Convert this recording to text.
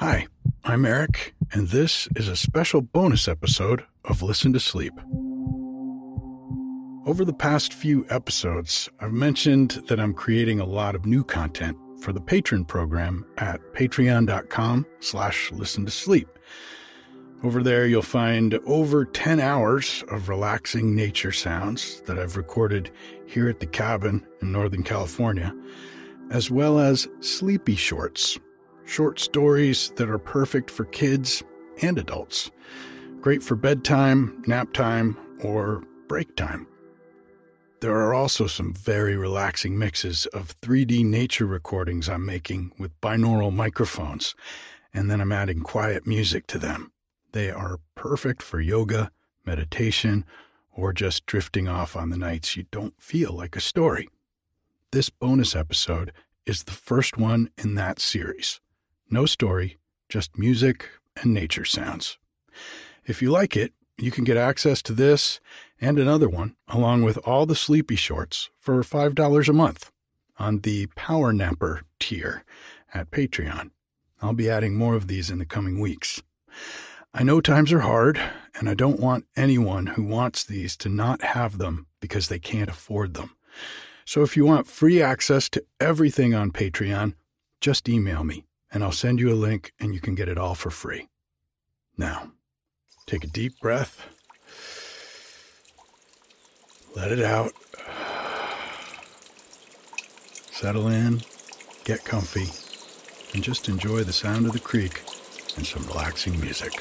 Hi, I'm Eric, and this is a special bonus episode of Listen to Sleep. Over the past few episodes, I've mentioned that I'm creating a lot of new content for the Patreon program at patreon.com slash listen to sleep. Over there, you'll find over 10 hours of relaxing nature sounds that I've recorded here at the cabin in Northern California, as well as sleepy shorts, short stories that are perfect for kids and adults, great for bedtime, nap time, or break time. There are also some very relaxing mixes of 3D nature recordings I'm making with binaural microphones, and then I'm adding quiet music to them. They are perfect for yoga, meditation, or just drifting off on the nights you don't feel like a story. This bonus episode is the first one in that series. No story, just music and nature sounds. If you like it, you can get access to this and another one, along with all the sleepy shorts, for $5 a month on the Power Napper tier at Patreon. I'll be adding more of these in the coming weeks. I know times are hard, and I don't want anyone who wants these to not have them because they can't afford them. So if you want free access to everything on Patreon, just email me and I'll send you a link and you can get it all for free. Now, take a deep breath, let it out, settle in, get comfy, and just enjoy the sound of the creek and some relaxing music.